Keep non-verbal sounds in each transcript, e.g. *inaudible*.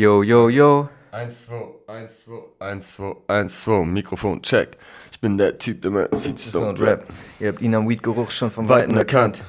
Yo, yo, yo. 1, 2, 1, 2, 1, 2, 1, 2, Mikrofon, check. Ich bin der Typ, der mit Feature Und Rap. Ihr habt ihn am Weed-Geruch schon von Weiten Weitem erkannt.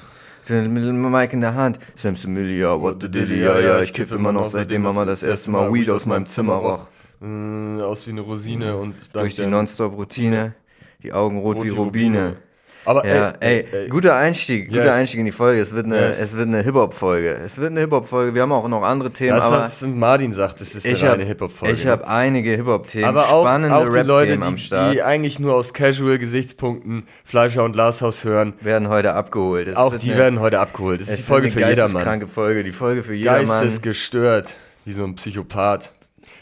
Mit dem Mike in der Hand. Sam's Emilia, what the dilly, ja, ja. Ich kiff immer noch, seitdem Mama das erste Mal Weed aus meinem Zimmer roch. Äh, aus wie eine Rosine und Durch die Nonstop-Routine. Die Augen rot, wie Rubine. Aber Ja, ey, guter Einstieg, guter Yes. Einstieg in die Folge. Es wird eine, Yes. es wird eine Hip-Hop-Folge. Es wird eine Hip-Hop-Folge. Wir haben auch noch andere Themen, das, aber was Martin sagt, das ist ich eine habe reine Hip-Hop-Folge. ich hab einige Hip-Hop-Themen, aber auch, spannende auch die Leute, Rap-Themen am die, Start, die eigentlich nur aus Casual-Gesichtspunkten Fleischer und Glashaus hören, werden heute abgeholt. Es auch die eine, werden heute abgeholt. Das ist es die Folge wird für eine jedermann. geisteskranke Folge, die Folge für jedermann. Geistesgestört, wie so ein Psychopath.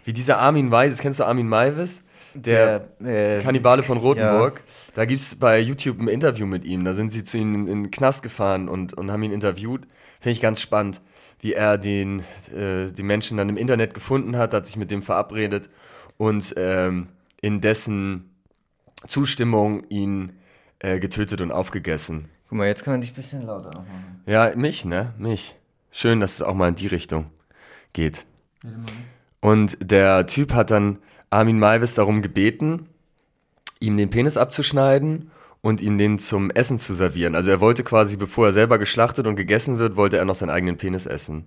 Wie dieser Armin Weises, kennst du Armin Maivis? Der, Der, äh, Kannibale von Rotenburg. Da gibt es bei YouTube ein Interview mit ihm. Da sind sie zu ihm in den Knast gefahren und, und haben ihn interviewt. Finde ich ganz spannend, wie er den, äh, die Menschen dann im Internet gefunden hat, hat sich mit dem verabredet und ähm, in dessen Zustimmung ihn äh, getötet und aufgegessen. Guck mal, jetzt können wir dich ein bisschen lauter machen. Ja, mich, ne? Mich. Schön, dass es auch mal in die Richtung geht. Und der Typ hat dann Armin Maivis darum gebeten, ihm den Penis abzuschneiden und ihn den zum Essen zu servieren. Also er wollte quasi, bevor er selber geschlachtet und gegessen wird, wollte er noch seinen eigenen Penis essen.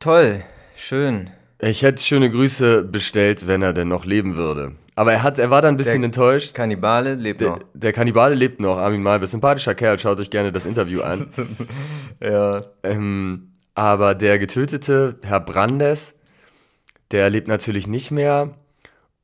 Toll, schön. Ich hätte schöne Grüße bestellt, wenn er denn noch leben würde. Aber er hat, er war dann ein bisschen Der- enttäuscht. Kannibale lebt Der, noch. der Kannibale lebt noch, Armin Maivis. Sympathischer Kerl, schaut euch gerne das Interview an. *laughs* Ja. Ähm, aber der getötete Herr Brandes, der lebt natürlich nicht mehr.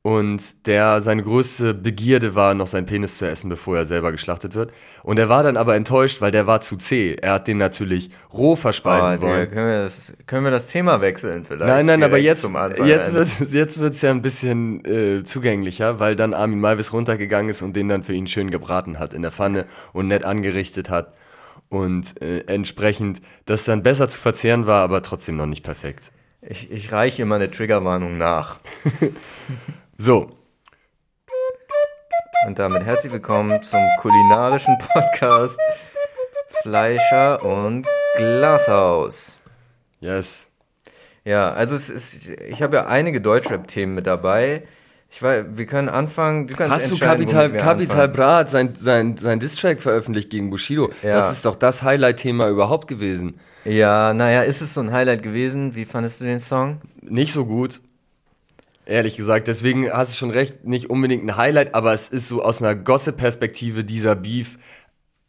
Und der, seine größte Begierde war, noch seinen Penis zu essen, bevor er selber geschlachtet wird. Und er war dann aber enttäuscht, weil der war zu zäh. Er hat den natürlich roh Oh, verspeisen Digga, wollen. können, wir das, können wir das Thema wechseln vielleicht? Nein, nein, aber jetzt, jetzt wird jetzt wird's ja ein bisschen äh, zugänglicher, weil dann Armin Malvis runtergegangen ist und den dann für ihn schön gebraten hat in der Pfanne und nett angerichtet hat. Und äh, entsprechend das dann besser zu verzehren war, aber trotzdem noch nicht perfekt. Ich, ich reiche immer eine Triggerwarnung nach. *laughs* So, Und damit herzlich willkommen zum kulinarischen Podcast Fleischer und Glashaus. yes. Ja, also es ist, ich habe ja einige Deutschrap-Themen mit dabei. Ich weiß, wir können anfangen. Du Hast du Capital, Capital anfangen. Bra hat sein, sein, sein Distrack veröffentlicht gegen Bushido? Ja. Das ist doch das Highlight-Thema überhaupt gewesen. Ja, naja, ist es so ein Highlight gewesen? Wie fandest du den Song? Nicht so gut. Ehrlich gesagt, deswegen hast du schon recht, nicht unbedingt ein Highlight, aber es ist so aus einer Gossip-Perspektive, dieser Beef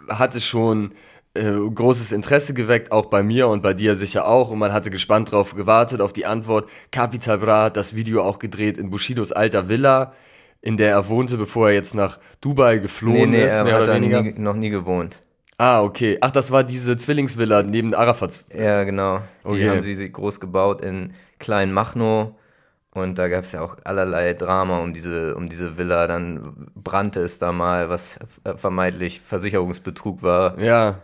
hatte schon äh, großes Interesse geweckt, auch bei mir und bei dir sicher auch. Und man hatte gespannt drauf gewartet, auf die Antwort. Capital Bra hat das Video auch gedreht in Bushidos alter Villa, in der er wohnte, bevor er jetzt nach Dubai Nee, geflohen nee, ist, er mehr hat da nie, noch nie gewohnt. Ah, okay. Ach, das war diese Zwillingsvilla neben Arafats. Ja, genau. Die Okay. haben sie groß gebaut in Kleinmachnow. Und da gab es ja auch allerlei Drama um diese, um diese Villa. Dann brannte es da mal, was vermeintlich Versicherungsbetrug war Ja.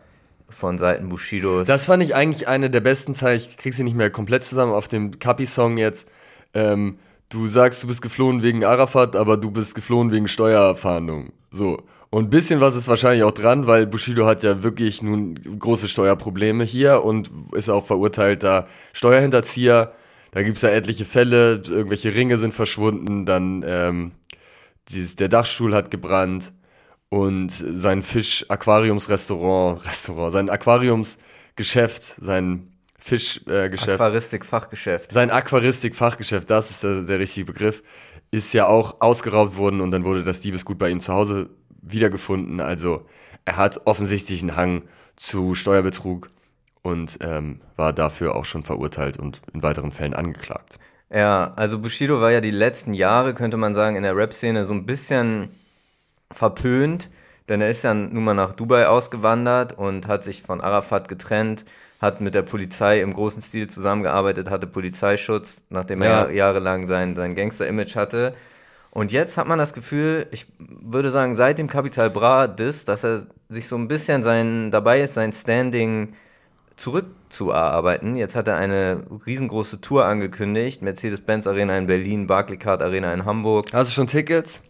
Von Seiten Bushidos. Das fand ich eigentlich eine der besten Zeilen. Ich krieg sie nicht mehr komplett zusammen auf dem Kapi-Song jetzt. Ähm, du sagst, du bist geflohen wegen Arafat, aber du bist geflohen wegen Steuerfahndung. So. Und ein bisschen was ist wahrscheinlich auch dran, weil Bushido hat ja wirklich nun große Steuerprobleme hier und ist auch verurteilter Steuerhinterzieher. Da gibt's ja etliche Fälle, irgendwelche Ringe sind verschwunden, dann ähm, dieses, der Dachstuhl hat gebrannt und sein Fisch-Aquariumsrestaurant, Restaurant, sein Aquariumsgeschäft, sein Fischgeschäft, äh, Geschäft, Aquaristik-Fachgeschäft. sein Aquaristik-Fachgeschäft, das ist der, der richtige Begriff, ist ja auch ausgeraubt worden und dann wurde das Diebesgut bei ihm zu Hause wiedergefunden. Also er hat offensichtlich einen Hang zu Steuerbetrug und ähm, war dafür auch schon verurteilt und in weiteren Fällen angeklagt. Ja, also Bushido war ja die letzten Jahre, könnte man sagen, in der Rap-Szene so ein bisschen verpönt, denn er ist dann nun mal nach Dubai ausgewandert und hat sich von Arafat getrennt, hat mit der Polizei im großen Stil zusammengearbeitet, hatte Polizeischutz, nachdem er Ja. jahr- jahrelang sein, sein Gangster-Image hatte. Und jetzt hat man das Gefühl, ich würde sagen, seit dem Capital Bra Diss, dass er sich so ein bisschen sein, dabei ist, sein Standing zurückzuarbeiten. Jetzt hat er eine riesengroße Tour angekündigt. Mercedes-Benz Arena in Berlin, Barclaycard Arena in Hamburg. Hast du schon Tickets?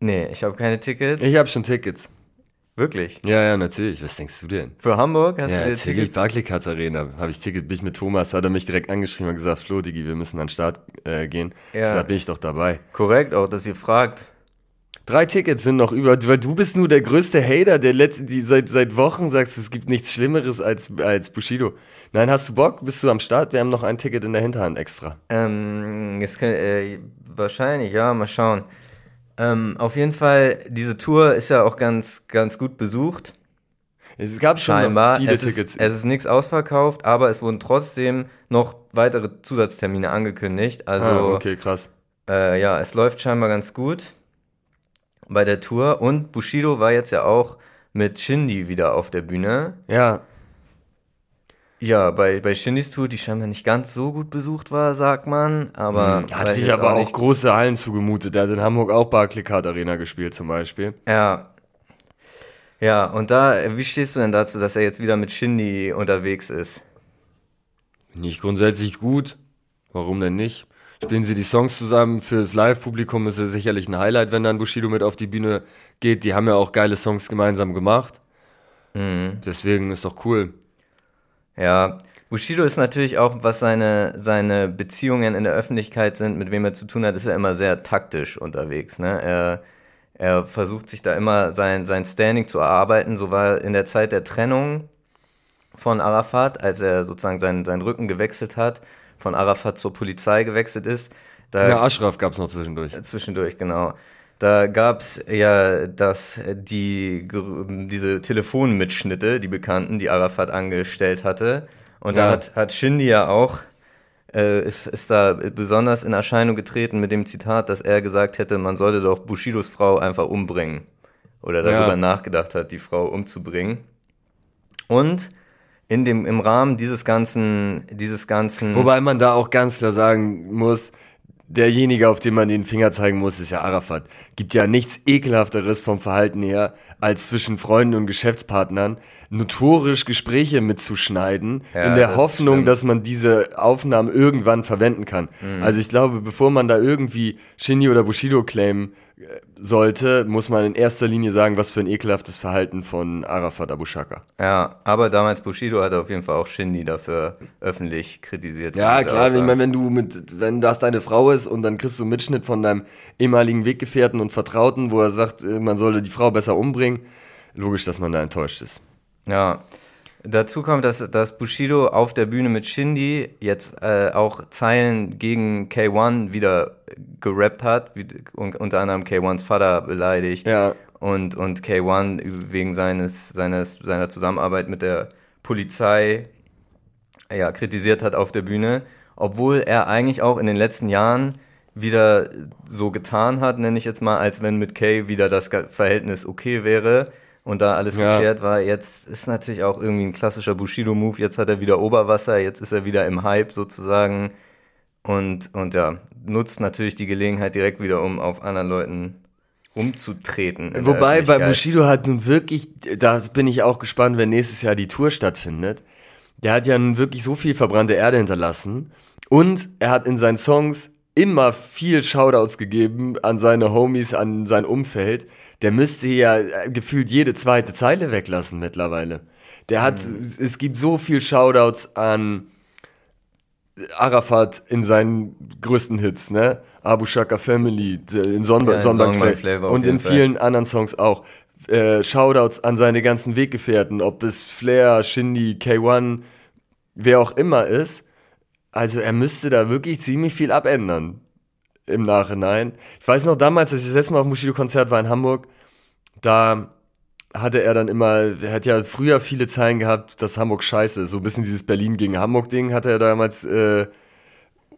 Nee, ich habe keine Tickets. Ich habe schon Tickets. Wirklich? Ja, ja, natürlich. Was denkst du denn? Für Hamburg hast ja, du dir natürlich, Tickets? Barclaycard Arena. Habe ich Ticket, bin ich mit Thomas, hat er mich direkt angeschrieben und gesagt, Flo, Digi, wir müssen an den Start äh, gehen. Ja. Da bin ich doch dabei. Korrekt, auch, dass ihr fragt. Drei Tickets sind noch über, weil du bist nur der größte Hater, der letzte, die seit, seit Wochen sagst, es gibt nichts Schlimmeres als, als Bushido. Nein, hast du Bock? Bist du am Start? Wir haben noch ein Ticket in der Hinterhand extra. Ähm, jetzt kann, äh, wahrscheinlich, ja, mal schauen. Ähm, auf jeden Fall, diese Tour ist ja auch ganz, ganz gut besucht. Es gab schon Scheinbar. viele Es Tickets. ist, es ist nichts ausverkauft, aber es wurden trotzdem noch weitere Zusatztermine angekündigt. Also, ah, okay, krass. äh, ja, es läuft scheinbar ganz gut bei der Tour. Und Bushido war jetzt ja auch mit Shindy wieder auf der Bühne. Ja, Ja, bei, bei Shindys Tour, die scheinbar nicht ganz so gut besucht war, sagt man. Aber hat weiß sich aber auch, nicht- große Hallen zugemutet. Der hat in Hamburg auch Barclaycard Arena gespielt zum Beispiel. Ja. Ja, und da, wie stehst du denn dazu, dass er jetzt wieder mit Shindy unterwegs ist? Nicht grundsätzlich gut. Warum denn nicht? Spielen sie die Songs zusammen. Fürs Live-Publikum ist es sicherlich ein Highlight, wenn dann Bushido mit auf die Bühne geht. Die haben ja auch geile Songs gemeinsam gemacht. Deswegen ist doch cool. Ja, Bushido ist natürlich auch, was seine, seine Beziehungen in der Öffentlichkeit sind, mit wem er zu tun hat, ist er immer sehr taktisch unterwegs. Ne? Er, er versucht sich da immer sein, sein Standing zu erarbeiten. So war in der Zeit der Trennung von Arafat, als er sozusagen seinen, seinen Rücken gewechselt hat, von Arafat zur Polizei gewechselt ist. Da Ja, Ashraf gab es noch zwischendurch. Zwischendurch, genau. Da gab's ja das, die, diese Telefonmitschnitte, die bekannten, die Arafat angestellt hatte. Und da Ja. hat, hat Shindy ja auch, äh, ist, ist da besonders in Erscheinung getreten mit dem Zitat, dass er gesagt hätte, man sollte doch Bushidos Frau einfach umbringen. Oder darüber Ja. nachgedacht hat, die Frau umzubringen. Und in dem, im Rahmen dieses ganzen, dieses ganzen. Wobei man da auch ganz klar sagen muss, derjenige, auf den man den Finger zeigen muss, ist ja Arafat. Gibt ja nichts ekelhafteres vom Verhalten her, als zwischen Freunden und Geschäftspartnern notorisch Gespräche mitzuschneiden, Ja, in der Hoffnung, dass man diese Aufnahmen irgendwann verwenden kann. Also ich glaube, bevor man da irgendwie Shindy oder Bushido claimen sollte, muss man in erster Linie sagen, was für ein ekelhaftes Verhalten von Arafat Abu Shaka. Ja, aber damals Bushido hat auf jeden Fall auch Shindy dafür öffentlich kritisiert. Ja, klar, ich meine, wenn du mit, wenn das deine Frau ist und dann kriegst du einen Mitschnitt von deinem ehemaligen Weggefährten und Vertrauten, wo er sagt, äh, man sollte die Frau besser umbringen, logisch, dass man da enttäuscht ist. Ja. Dazu kommt, dass, dass Bushido auf der Bühne mit Shindy jetzt äh, auch Zeilen gegen K1 wieder gerappt hat, wie, un, unter anderem K1s Vater beleidigt Ja. und, und K1 wegen seines, seines, seiner Zusammenarbeit mit der Polizei ja, kritisiert hat auf der Bühne, obwohl er eigentlich auch in den letzten Jahren wieder so getan hat, nenne ich jetzt mal, als wenn mit Kay wieder das Verhältnis okay wäre und da alles Ja. geklärt war. Jetzt ist natürlich auch irgendwie ein klassischer Bushido-Move. Jetzt hat er wieder Oberwasser, jetzt ist er wieder im Hype sozusagen und, und ja, nutzt natürlich die Gelegenheit direkt wieder, um auf anderen Leuten umzutreten. in der Wobei bei. Bushido hat nun wirklich, da bin ich auch gespannt, wenn nächstes Jahr die Tour stattfindet. Der hat ja nun wirklich so viel verbrannte Erde hinterlassen und er hat in seinen Songs immer viel Shoutouts gegeben an seine Homies, an sein Umfeld. Der müsste ja äh, gefühlt jede zweite Zeile weglassen mittlerweile. Der hat, es gibt so viel Shoutouts an Arafat in seinen größten Hits, ne? Abu Shaka Family, in Son Ja, Flavor und in jeden Fall. vielen anderen Songs auch. Äh, Shoutouts an seine ganzen Weggefährten, ob es Flair, Shindy, K1, wer auch immer ist. Also er müsste da wirklich ziemlich viel abändern im Nachhinein. Ich weiß noch damals, als ich das letzte Mal auf dem Bushido-Konzert war in Hamburg, da hatte er dann immer, er hat ja früher viele Zeilen gehabt, dass Hamburg scheiße ist. So ein bisschen dieses Berlin gegen Hamburg-Ding hat er damals äh,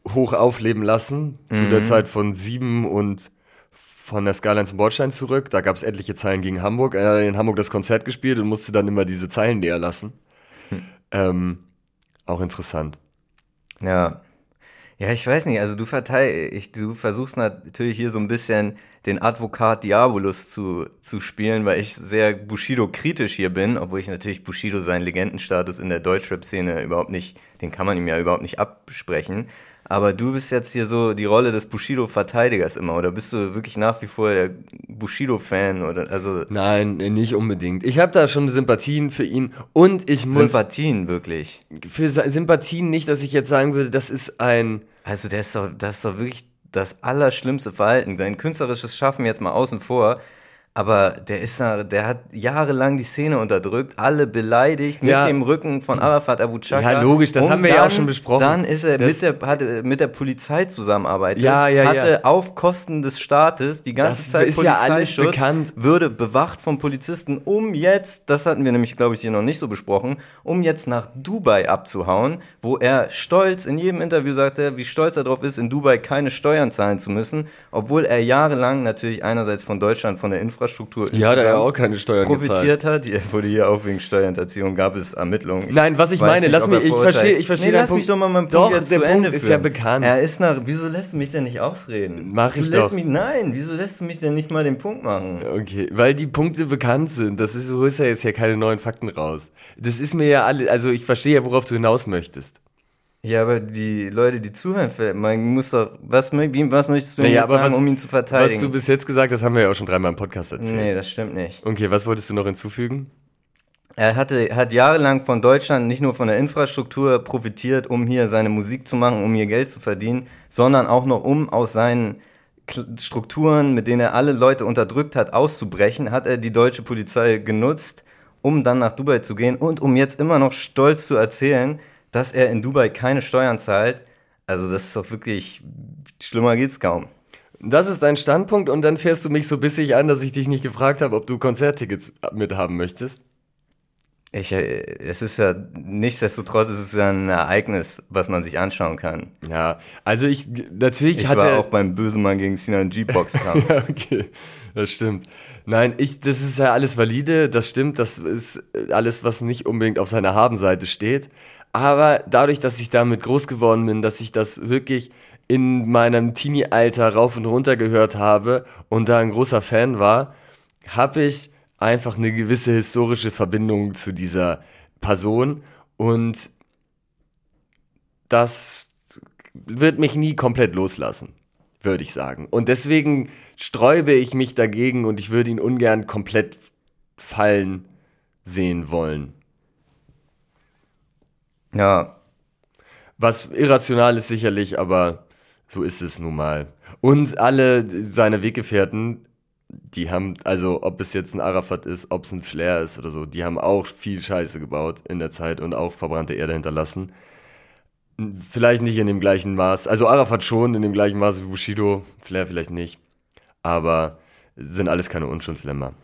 hoch aufleben lassen. Zu der Zeit von sieben und von der Skyline zum Bordstein zurück. Da gab es etliche Zeilen gegen Hamburg. Er hat in Hamburg das Konzert gespielt und musste dann immer diese Zeilen leer lassen. Ähm, auch interessant. Ja. Ja, ich weiß nicht, also du verteidigst, du versuchst natürlich hier so ein bisschen den Advokat Diabolus zu, zu spielen, weil ich sehr Bushido kritisch hier bin, obwohl ich natürlich Bushido seinen Legendenstatus in der Deutschrap-Szene überhaupt nicht, den kann man ihm ja überhaupt nicht absprechen. Aber du bist jetzt hier so die Rolle des Bushido-Verteidigers immer, oder bist du wirklich nach wie vor der Bushido-Fan? Oder also Nein, nicht unbedingt. Ich habe da schon Sympathien für ihn und ich muss. Sympathien, wirklich. Für Sympathien nicht, dass ich jetzt sagen würde, das ist ein. Also, der ist doch, das ist doch wirklich das allerschlimmste Verhalten. Sein künstlerisches Schaffen jetzt mal außen vor. Aber der ist der hat jahrelang die Szene unterdrückt, alle beleidigt Ja. mit dem Rücken von Arafat Abu Chaka. Ja, logisch, das haben wir ja auch schon besprochen. Dann ist er Das- mit der, hat, mit der Polizei zusammenarbeitet, Ja, ja, hatte auf Kosten des Staates die ganze Das Zeit ist ja alles Polizeischutz, bekannt. würde bewacht von Polizisten, um jetzt, das hatten wir nämlich, glaube ich, hier noch nicht so besprochen, um jetzt nach Dubai abzuhauen, wo er stolz in jedem Interview sagte, wie stolz er darauf ist, in Dubai keine Steuern zahlen zu müssen, obwohl er jahrelang natürlich einerseits von Deutschland, von der Infrastruktur Ja, da hat er insgesamt auch keine Steuern gezahlt. profitiert hat. Hier wurde hier auch wegen Steuerhinterziehung gab es Ermittlungen. Nein, was ich meine, lass ob mich- ich verstehe- ich verstehe nee, lass mich Punkt. doch mal meinen Punkt Doch, jetzt der zu Punkt Ende ist führen. ja bekannt. Er ist nach, wieso lässt du mich denn nicht ausreden? Mach ich doch. Mich, nein, wieso lässt du mich denn nicht mal den Punkt machen? Okay, weil die Punkte bekannt sind. Das ist, du holst ja jetzt hier keine neuen Fakten raus. Das ist mir ja alle, also ich verstehe ja, worauf du hinaus möchtest. Ja, aber die Leute, die zuhören, man muss doch, was, was möchtest du Naja, sagen, was- um ihn zu Was verteidigen? du bis jetzt gesagt hast, haben wir ja auch schon dreimal im Podcast erzählt. nee, das stimmt nicht. Okay, was wolltest du noch hinzufügen? Er hatte, hat jahrelang von Deutschland nicht nur von der Infrastruktur profitiert, um hier seine Musik zu machen, um hier Geld zu verdienen, sondern auch noch um aus seinen Strukturen, mit denen er alle Leute unterdrückt hat, auszubrechen, hat er die deutsche Polizei genutzt, um dann nach Dubai zu gehen und um jetzt immer noch stolz zu erzählen, dass er in Dubai keine Steuern zahlt. Also das ist doch wirklich, schlimmer geht's kaum. Das ist dein Standpunkt und dann fährst du mich so bissig an, dass ich dich nicht gefragt habe, ob du Konzerttickets mithaben möchtest. Ich, äh, es ist ja, nichtsdestotrotz ist es ja ein Ereignis, was man sich anschauen kann. Ja, also ich, natürlich Ich hatte... war auch beim Bösemann gegen Sinan G-Box-Kampf. Ja, *laughs* okay, das stimmt. Nein, ich, das ist ja alles valide, das stimmt, das ist alles, was nicht unbedingt auf seiner Habenseite steht. Aber dadurch, dass ich damit groß geworden bin, dass ich das wirklich in meinem Teenie-Alter rauf und runter gehört habe und da ein großer Fan war, habe ich einfach eine gewisse historische Verbindung zu dieser Person und das wird mich nie komplett loslassen, würde ich sagen. Und deswegen sträube ich mich dagegen und ich würde ihn ungern komplett fallen sehen wollen. ja, Was irrational ist sicherlich, aber so ist es nun mal. Und alle seine Weggefährten, die haben, also ob es jetzt ein Arafat ist, ob es ein Flair ist oder so, die haben auch viel Scheiße gebaut in der Zeit und auch verbrannte Erde hinterlassen. Vielleicht nicht in dem gleichen Maß, also Arafat schon in dem gleichen Maß wie Bushido, Flair vielleicht nicht, aber sind alles keine Unschuldslämmer.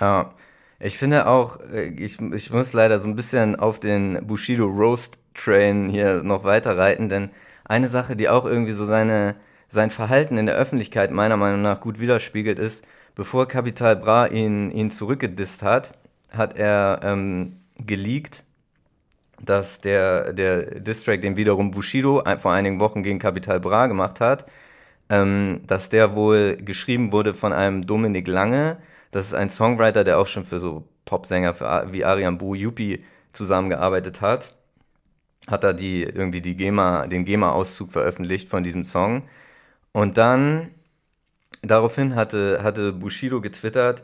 ja. Ich finde auch, äh, ich, ich muss leider so ein bisschen auf den Bushido Roast Train hier noch weiter reiten, denn eine Sache, die auch irgendwie so seine, sein Verhalten in der Öffentlichkeit meiner Meinung nach gut widerspiegelt ist, bevor Capital Bra ihn, ihn zurückgedisst hat, hat er ähm, geleakt, dass der, der Distrack, den wiederum Bushido vor einigen Wochen gegen Capital Bra gemacht hat, ähm, dass der wohl geschrieben wurde von einem Dominik Lange. Das ist ein Songwriter, der auch schon für so Popsänger für, wie Arian Bu, Yuppie zusammengearbeitet hat. Hat er die, irgendwie die GEMA, den GEMA-Auszug veröffentlicht von diesem Song. Und dann, daraufhin hatte, hatte Bushido getwittert,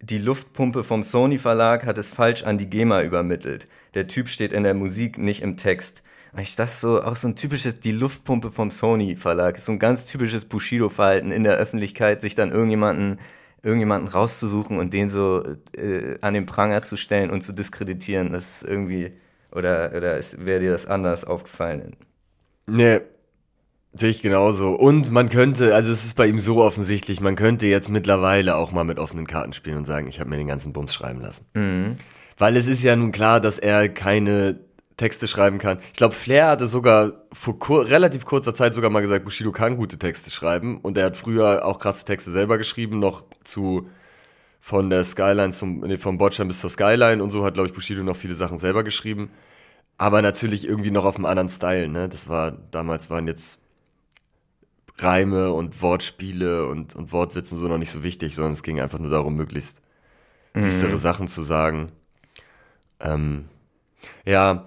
die Luftpumpe vom Sony Verlag hat es falsch an die GEMA übermittelt. Der Typ steht in der Musik, nicht im Text. Ich das so, auch so ein typisches, die Luftpumpe vom Sony Verlag, ist so ein ganz typisches Bushido-Verhalten in der Öffentlichkeit, sich dann irgendjemanden, irgendjemanden rauszusuchen und den so äh, an den Pranger zu stellen und zu diskreditieren. Das ist irgendwie, oder, oder wäre dir das anders aufgefallen? Nee, sehe ich genauso. Und man könnte, also es ist bei ihm so offensichtlich, man könnte jetzt mittlerweile auch mal mit offenen Karten spielen und sagen, ich habe mir den ganzen Bums schreiben lassen. Weil es ist ja nun klar, dass er keine Texte schreiben kann. Ich glaube, Flair hatte sogar vor kur relativ kurzer Zeit sogar mal gesagt, Bushido kann gute Texte schreiben. Und er hat früher auch krasse Texte selber geschrieben, noch zu von der Skyline zum, nee, vom Bordstein bis zur Skyline und so hat, glaube ich, Bushido noch viele Sachen selber geschrieben. aber natürlich irgendwie noch auf einem anderen Style, ne? Das war, damals waren jetzt Reime und Wortspiele und, und Wortwitze und so noch nicht so wichtig, sondern es ging einfach nur darum, möglichst düstere Mhm. Sachen zu sagen. Ähm, ja,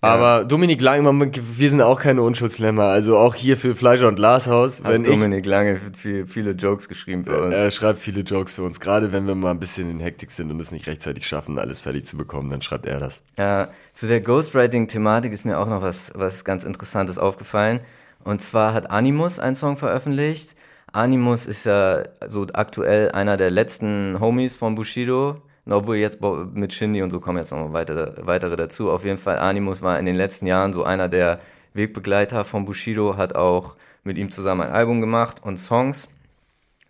aber Dominik Langmann, wir sind auch keine Unschuldslämmer. Also auch hier für Fleischer und Glashaus, Hat wenn ich, Dominik Lange viel, viele Jokes geschrieben für uns. er schreibt viele Jokes für uns, gerade wenn wir mal ein bisschen in Hektik sind und es nicht rechtzeitig schaffen, alles fertig zu bekommen, dann schreibt er das. Ja, zu der Ghostwriting-Thematik ist mir auch noch was, was ganz Interessantes aufgefallen. Und zwar hat Animus einen Song veröffentlicht. Animus ist ja so aktuell einer der letzten Homies von Bushido. Obwohl jetzt mit Shindy und so kommen jetzt noch weitere, weitere dazu. Auf jeden Fall, Animus war in den letzten Jahren so einer der Wegbegleiter von Bushido, hat auch mit ihm zusammen ein Album gemacht und Songs.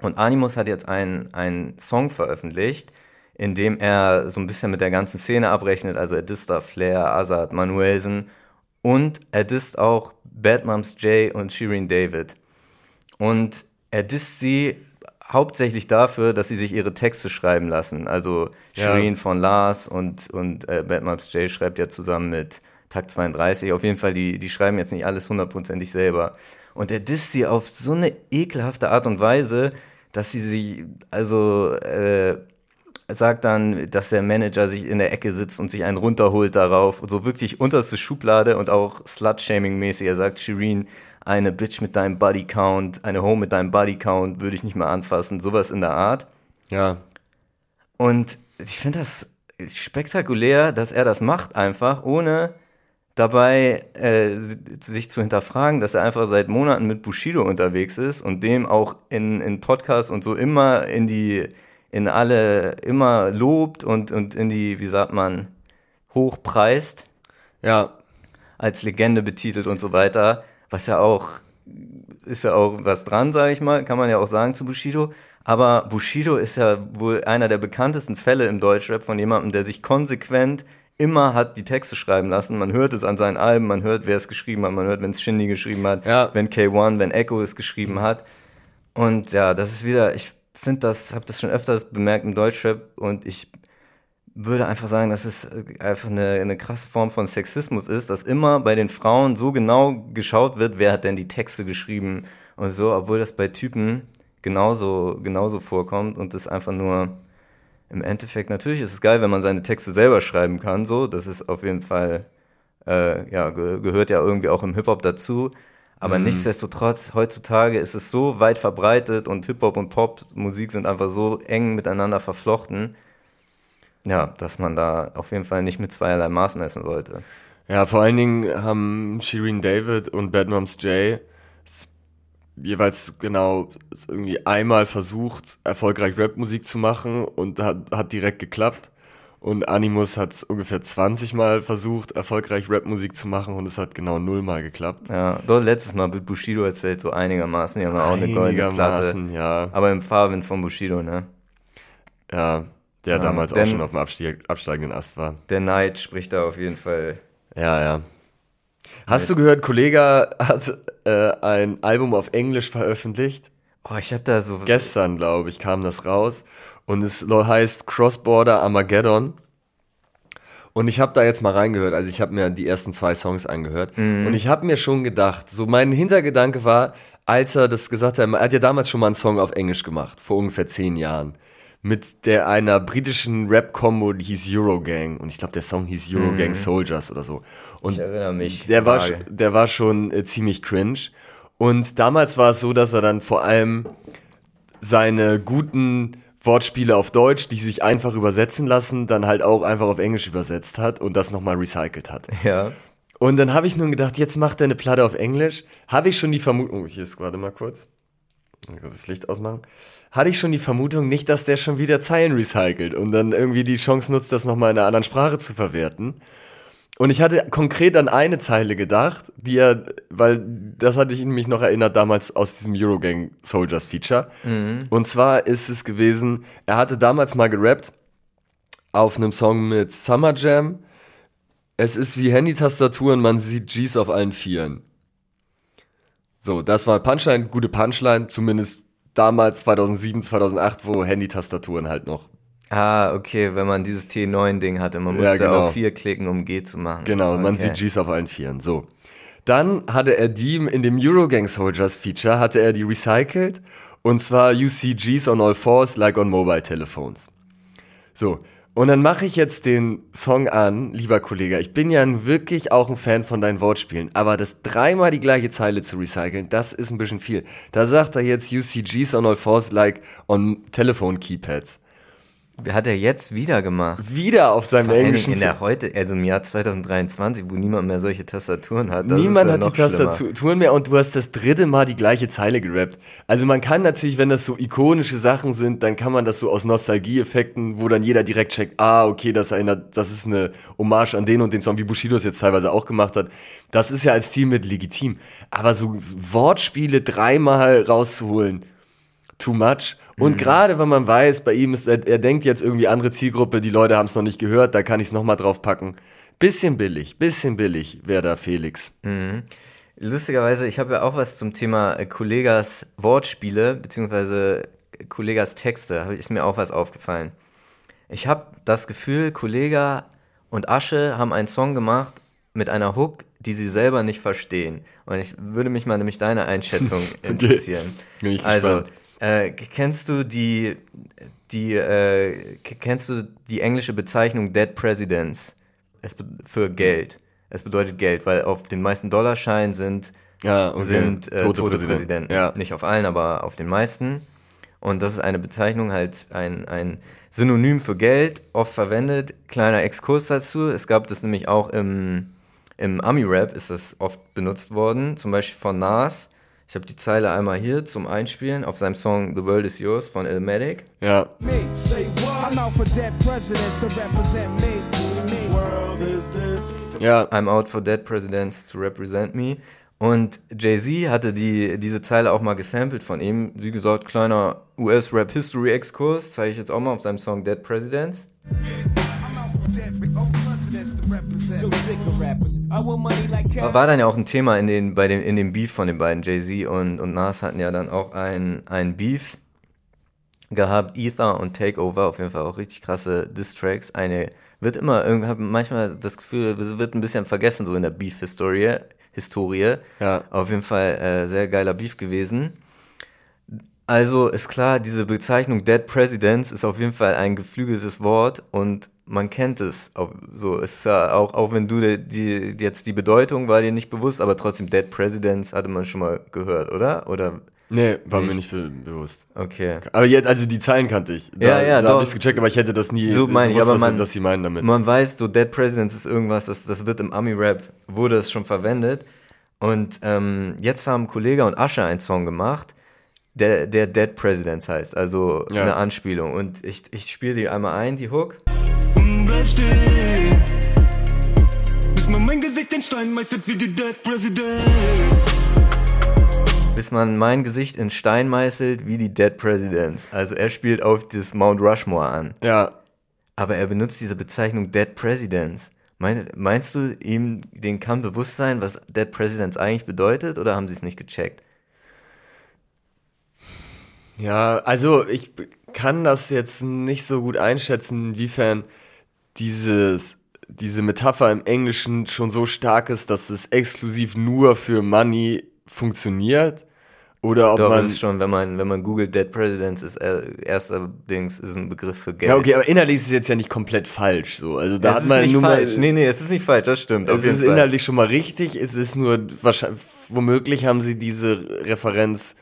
Und Animus hat jetzt einen, einen Song veröffentlicht, in dem er so ein bisschen mit der ganzen Szene abrechnet. Also er disst Flair, Azad, Manuelsen und er disst auch Bad Moms J und Shirin David. Und er disst sie hauptsächlich dafür, dass sie sich ihre Texte schreiben lassen. Also Ja. Shirin von Lars und, und äh, Bad Moms J schreibt ja zusammen mit Takt 32. Auf jeden Fall, die, die schreiben jetzt nicht alles hundertprozentig selber. Und er disst sie auf so eine ekelhafte Art und Weise, dass sie sie, also, äh, sagt dann, dass der Manager sich in der Ecke sitzt und sich einen runterholt darauf. Und so wirklich unterste Schublade und auch Slut-Shaming-mäßig. Er sagt, Shireen, eine Bitch mit deinem Body-Count, eine Home mit deinem Body-Count würde ich nicht mehr anfassen. Sowas in der Art. Ja, Und ich finde das spektakulär, dass er das macht einfach, ohne dabei äh, sich zu hinterfragen, dass er einfach seit Monaten mit Bushido unterwegs ist und dem auch in, in Podcasts und so immer in die, in alle, immer lobt und, und in die, wie sagt man, hochpreist, ja, als Legende betitelt und so weiter, was ja auch ist ja auch was dran, sage ich mal, kann man ja auch sagen zu Bushido. Aber Bushido ist ja wohl einer der bekanntesten Fälle im Deutschrap von jemandem, der sich konsequent immer hat die Texte schreiben lassen. Man hört es an seinen Alben, man hört, wer es geschrieben hat, man hört, wenn es Shindy geschrieben hat, Ja. wenn K1, wenn Echo es geschrieben hat. Und ja, das ist wieder, ich finde das, habe das schon öfters bemerkt im Deutschrap und ich würde einfach sagen, dass es einfach eine, eine krasse Form von Sexismus ist, dass immer bei den Frauen so genau geschaut wird, wer hat denn die Texte geschrieben und so, obwohl das bei Typen genauso, genauso vorkommt und das einfach nur im Endeffekt, natürlich ist es geil, wenn man seine Texte selber schreiben kann, so, das ist auf jeden Fall, äh, ja, ge gehört ja irgendwie auch im Hip-Hop dazu, aber nichtsdestotrotz, heutzutage ist es so weit verbreitet und Hip-Hop und Pop-Musik sind einfach so eng miteinander verflochten, ja, dass man da auf jeden Fall nicht mit zweierlei Maß messen sollte. Ja, vor allen Dingen haben Shireen David und Bad Moms J s- jeweils genau irgendwie einmal versucht, erfolgreich Rapmusik zu machen und hat, hat direkt geklappt. Und Animus hat es ungefähr 20 Mal versucht, erfolgreich Rapmusik zu machen und es hat genau null Mal geklappt. Ja, dort letztes Mal mit Bushido jetzt vielleicht so einigermaßen, die haben auch eine goldene Platte. Einigermaßen, ja. Aber im Fahrwind von Bushido, ne? Ja, der Ja, damals auch schon auf dem Abstieg, absteigenden Ast war. Der Neid spricht da auf jeden Fall. Ja, ja. Hast du gehört, Kollega hat äh, ein Album auf Englisch veröffentlicht? Oh, ich hab da so. Gestern, glaube ich, kam das raus. Und es heißt Cross-Border Armageddon. Und ich habe da jetzt mal reingehört. Also ich habe mir die ersten zwei Songs angehört. Und ich habe mir schon gedacht, so mein Hintergedanke war, als er das gesagt hat, er hat ja damals schon mal einen Song auf Englisch gemacht, vor ungefähr zehn Jahren. Mit der einer britischen Rap-Combo, die hieß Eurogang. Und ich glaube, der Song hieß Eurogang Soldiers oder so. Und Ich erinnere mich. der war, der war schon äh, ziemlich cringe. Und damals war es so, dass er dann vor allem seine guten Wortspiele auf Deutsch, die sich einfach übersetzen lassen, dann halt auch einfach auf Englisch übersetzt hat und das nochmal recycelt hat. Ja. Und dann habe ich nun gedacht, jetzt macht er eine Platte auf Englisch. Habe ich schon die Vermutung, oh, hier ist gerade mal kurz, ich muss das Licht ausmachen. Hatte ich schon die Vermutung nicht, dass der schon wieder Zeilen recycelt und dann irgendwie die Chance nutzt, das nochmal in einer anderen Sprache zu verwerten. Und ich hatte konkret an eine Zeile gedacht, die er, weil das hatte ich mich noch erinnert damals aus diesem Eurogang Soldiers Feature. Und zwar ist es gewesen, er hatte damals mal gerappt auf einem Song mit Summer Jam. Es ist wie Handy-Tastaturen, man sieht Gs auf allen Vieren. So, das war Punchline, gute Punchline, zumindest damals 2007, 2008, wo Handy-Tastaturen halt noch Ah, okay, wenn man dieses T9-Ding hatte, man Ja, musste genau. auf vier klicken, um G zu machen. Genau, man okay. sieht Gs auf allen Vieren. So. Dann hatte er die in dem Eurogang Soldiers Feature, hatte er die recycelt. Und zwar You see Gs on all fours like on mobile telephones. So. Und dann mache ich jetzt den Song an, lieber Kollege. Ich bin ja wirklich auch ein Fan von deinen Wortspielen, aber das dreimal die gleiche Zeile zu recyceln, das ist ein bisschen viel. Da sagt er jetzt You see Gs on all fours like on telephone keypads. Hat er jetzt wieder gemacht. Wieder auf seinem Vor englischen in der heute, also im Jahr 2023, wo niemand mehr solche Tastaturen hat. Das Niemand hat die noch schlimmer. Tastaturen mehr und du hast das dritte Mal die gleiche Zeile gerappt. Also man kann natürlich, wenn das so ikonische Sachen sind, dann kann man das so aus Nostalgieeffekten, wo dann jeder direkt checkt, ah, okay, das erinnert, das ist eine Hommage an den und den Song, wie Bushido es jetzt teilweise auch gemacht hat. Das ist ja als Team mit legitim. Aber so Wortspiele dreimal rauszuholen, too much. Und gerade wenn man weiß, bei ihm ist, er, er denkt jetzt irgendwie andere Zielgruppe, die Leute haben es noch nicht gehört, da kann ich es nochmal drauf packen. Bisschen billig, bisschen billig wäre da Felix. Lustigerweise, ich habe ja auch was zum Thema äh, Kollegas Wortspiele, beziehungsweise Kollegas Texte, ist mir auch was aufgefallen. Ich habe das Gefühl, Kollega und Asche haben einen Song gemacht mit einer Hook, die sie selber nicht verstehen. Und ich würde mich mal nämlich deine Einschätzung *laughs* interessieren. Ich also, gespannt. Äh, kennst du die, die, äh, kennst du die englische Bezeichnung Dead Presidents? Es für Geld. Es bedeutet Geld, weil auf den meisten Dollarscheinen sind, Ja, okay. sind äh, tote, Tote Präsidenten. Präsidenten. Ja. Nicht auf allen, aber auf den meisten. Und das ist eine Bezeichnung, halt ein, ein Synonym für Geld, oft verwendet. Kleiner Exkurs dazu. Es gab das nämlich auch im, im Ami-Rap, ist das oft benutzt worden. Zum Beispiel von Nas. Ich habe die Zeile einmal hier zum Einspielen auf seinem Song The World Is Yours von Illmatic. Ja, me. Say what? I'm out for dead presidents to represent me. me. World is this? ja, I'm out for dead presidents to represent me. Und Jay-Z hatte die, diese Zeile auch mal gesampelt von ihm. Wie gesagt, kleiner US-Rap-History-Exkurs, zeige ich jetzt auch mal auf seinem Song Dead Presidents. War dann ja auch ein Thema in, den, bei den, in dem Beef von den beiden. Jay-Z und, und Nas hatten ja dann auch ein, ein Beef gehabt. Ether und Takeover, auf jeden Fall auch richtig krasse Diss-Tracks. Eine wird immer, irgendwie manchmal das Gefühl, es wird ein bisschen vergessen, so in der Beef-Historie. Historie. Ja. Auf jeden Fall äh, sehr geiler Beef gewesen. Also ist klar, diese Bezeichnung Dead Presidents ist auf jeden Fall ein geflügeltes Wort und man kennt es. Auch, so, ist ja auch, auch wenn du die, die, jetzt die Bedeutung war dir nicht bewusst, aber trotzdem Dead Presidents hatte man schon mal gehört, oder? Oder nee, war Nicht. mir nicht be bewusst. okay. Aber jetzt, also die Zeilen kannte ich. Da, Ja, ja, da doch. hab ich's gecheckt, aber ich hätte das nie So meine ich, gewusst, aber was, man- was sie meinen damit. Man weiß, so Dead Presidents ist irgendwas, das, das wird im Ami-Rap, wurde es schon verwendet. Und ähm, jetzt haben Kollega und Asche einen Song gemacht, der, der Dead Presidents heißt, also Ja. eine Anspielung. Und ich, ich spiele die einmal ein, die Hook. Bleib stehen. Bis man mein Gesicht in Stein meißelt wie die Dead Presidents. bis man mein Gesicht in Stein meißelt wie die Dead Presidents. Also er spielt auf das Mount Rushmore an. ja, Aber er benutzt diese Bezeichnung Dead Presidents. Mein, meinst du, ihm den kann bewusst sein, was Dead Presidents eigentlich bedeutet, oder haben sie es nicht gecheckt? Ja, also ich kann das jetzt nicht so gut einschätzen, inwiefern dieses, diese Metapher im Englischen schon so stark ist, dass es exklusiv nur für Money funktioniert. Oder ob Doch, man. ist schon, wenn man, wenn man googelt Dead Presidents, ist er, erster Dings ist ein Begriff für Geld. ja, okay, aber inhaltlich ist es jetzt ja nicht komplett falsch. So. Also da es hat ist man nicht nur falsch. mal. Nee, nee, es ist nicht falsch, das stimmt. Es ist inhaltlich schon mal richtig, es ist nur wahrscheinlich, womöglich haben sie diese Referenz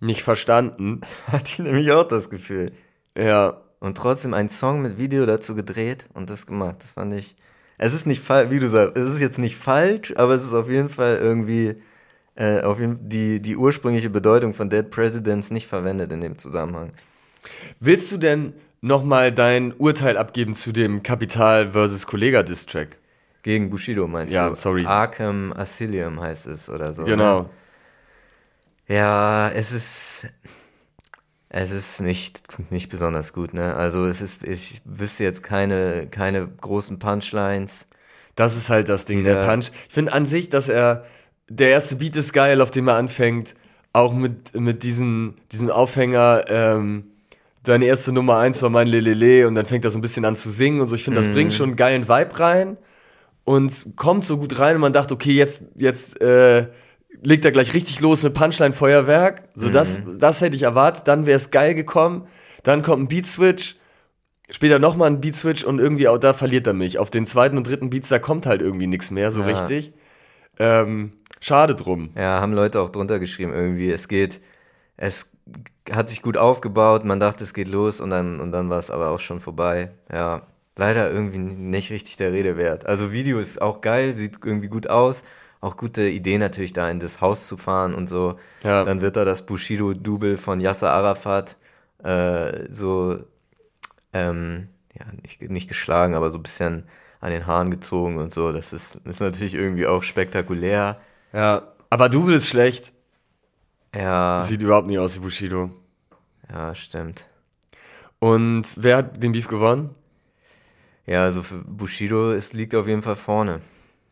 nicht verstanden. *laughs* Hatte ich nämlich auch das Gefühl. Ja, Und trotzdem einen Song mit Video dazu gedreht und das gemacht. Das fand ich. Es ist nicht falsch, wie du sagst, es ist jetzt nicht falsch, aber es ist auf jeden Fall irgendwie äh, auf jeden, die, die ursprüngliche Bedeutung von Dead Presidents nicht verwendet in dem Zusammenhang. Willst du denn nochmal dein Urteil abgeben zu dem Kapital versus Kollega Distrack? Gegen Bushido meinst Ja, du? sorry. Arkham Asylum heißt es oder so. Ne? Ja, es ist. Es ist nicht, nicht besonders gut, ne? Also es ist, ich wüsste jetzt keine, keine großen Punchlines. Das ist halt das Ding, der Punch. Ich finde an sich, dass er, der erste Beat ist geil, auf dem er anfängt, auch mit, mit diesen, diesem Aufhänger, ähm, Deine erste Nummer eins war mein Lelele und dann fängt er so ein bisschen an zu singen und so. Ich finde, das bringt schon einen geilen Vibe rein und kommt so gut rein und man dachte, okay, jetzt, jetzt äh, legt er gleich richtig los mit Punchline-Feuerwerk. So, das, das hätte ich erwartet. Dann wäre es geil gekommen. Dann kommt ein Beat-Switch. Später nochmal ein Beat-Switch und irgendwie auch da verliert er mich. Auf den zweiten und dritten Beats, da kommt halt irgendwie nichts mehr so Ja. richtig. Ähm, schade drum. Ja, haben Leute auch drunter geschrieben, irgendwie, es geht, es hat sich gut aufgebaut, man dachte, es geht los und dann, und dann war es aber auch schon vorbei. Ja, leider irgendwie nicht richtig der Rede wert. Also Video ist auch geil, sieht irgendwie gut aus. Auch gute Idee natürlich da in das Haus zu fahren und so. Ja. Dann wird da das Bushido-Double von Yasser Arafat äh, so, ähm, ja, nicht, nicht geschlagen, aber so ein bisschen an den Haaren gezogen und so. Das ist, ist natürlich irgendwie auch spektakulär. Ja, aber Double ist schlecht. Ja, Sieht überhaupt nicht aus wie Bushido. ja, stimmt. Und wer hat den Beef gewonnen? Ja, also für Bushido, es liegt auf jeden Fall vorne,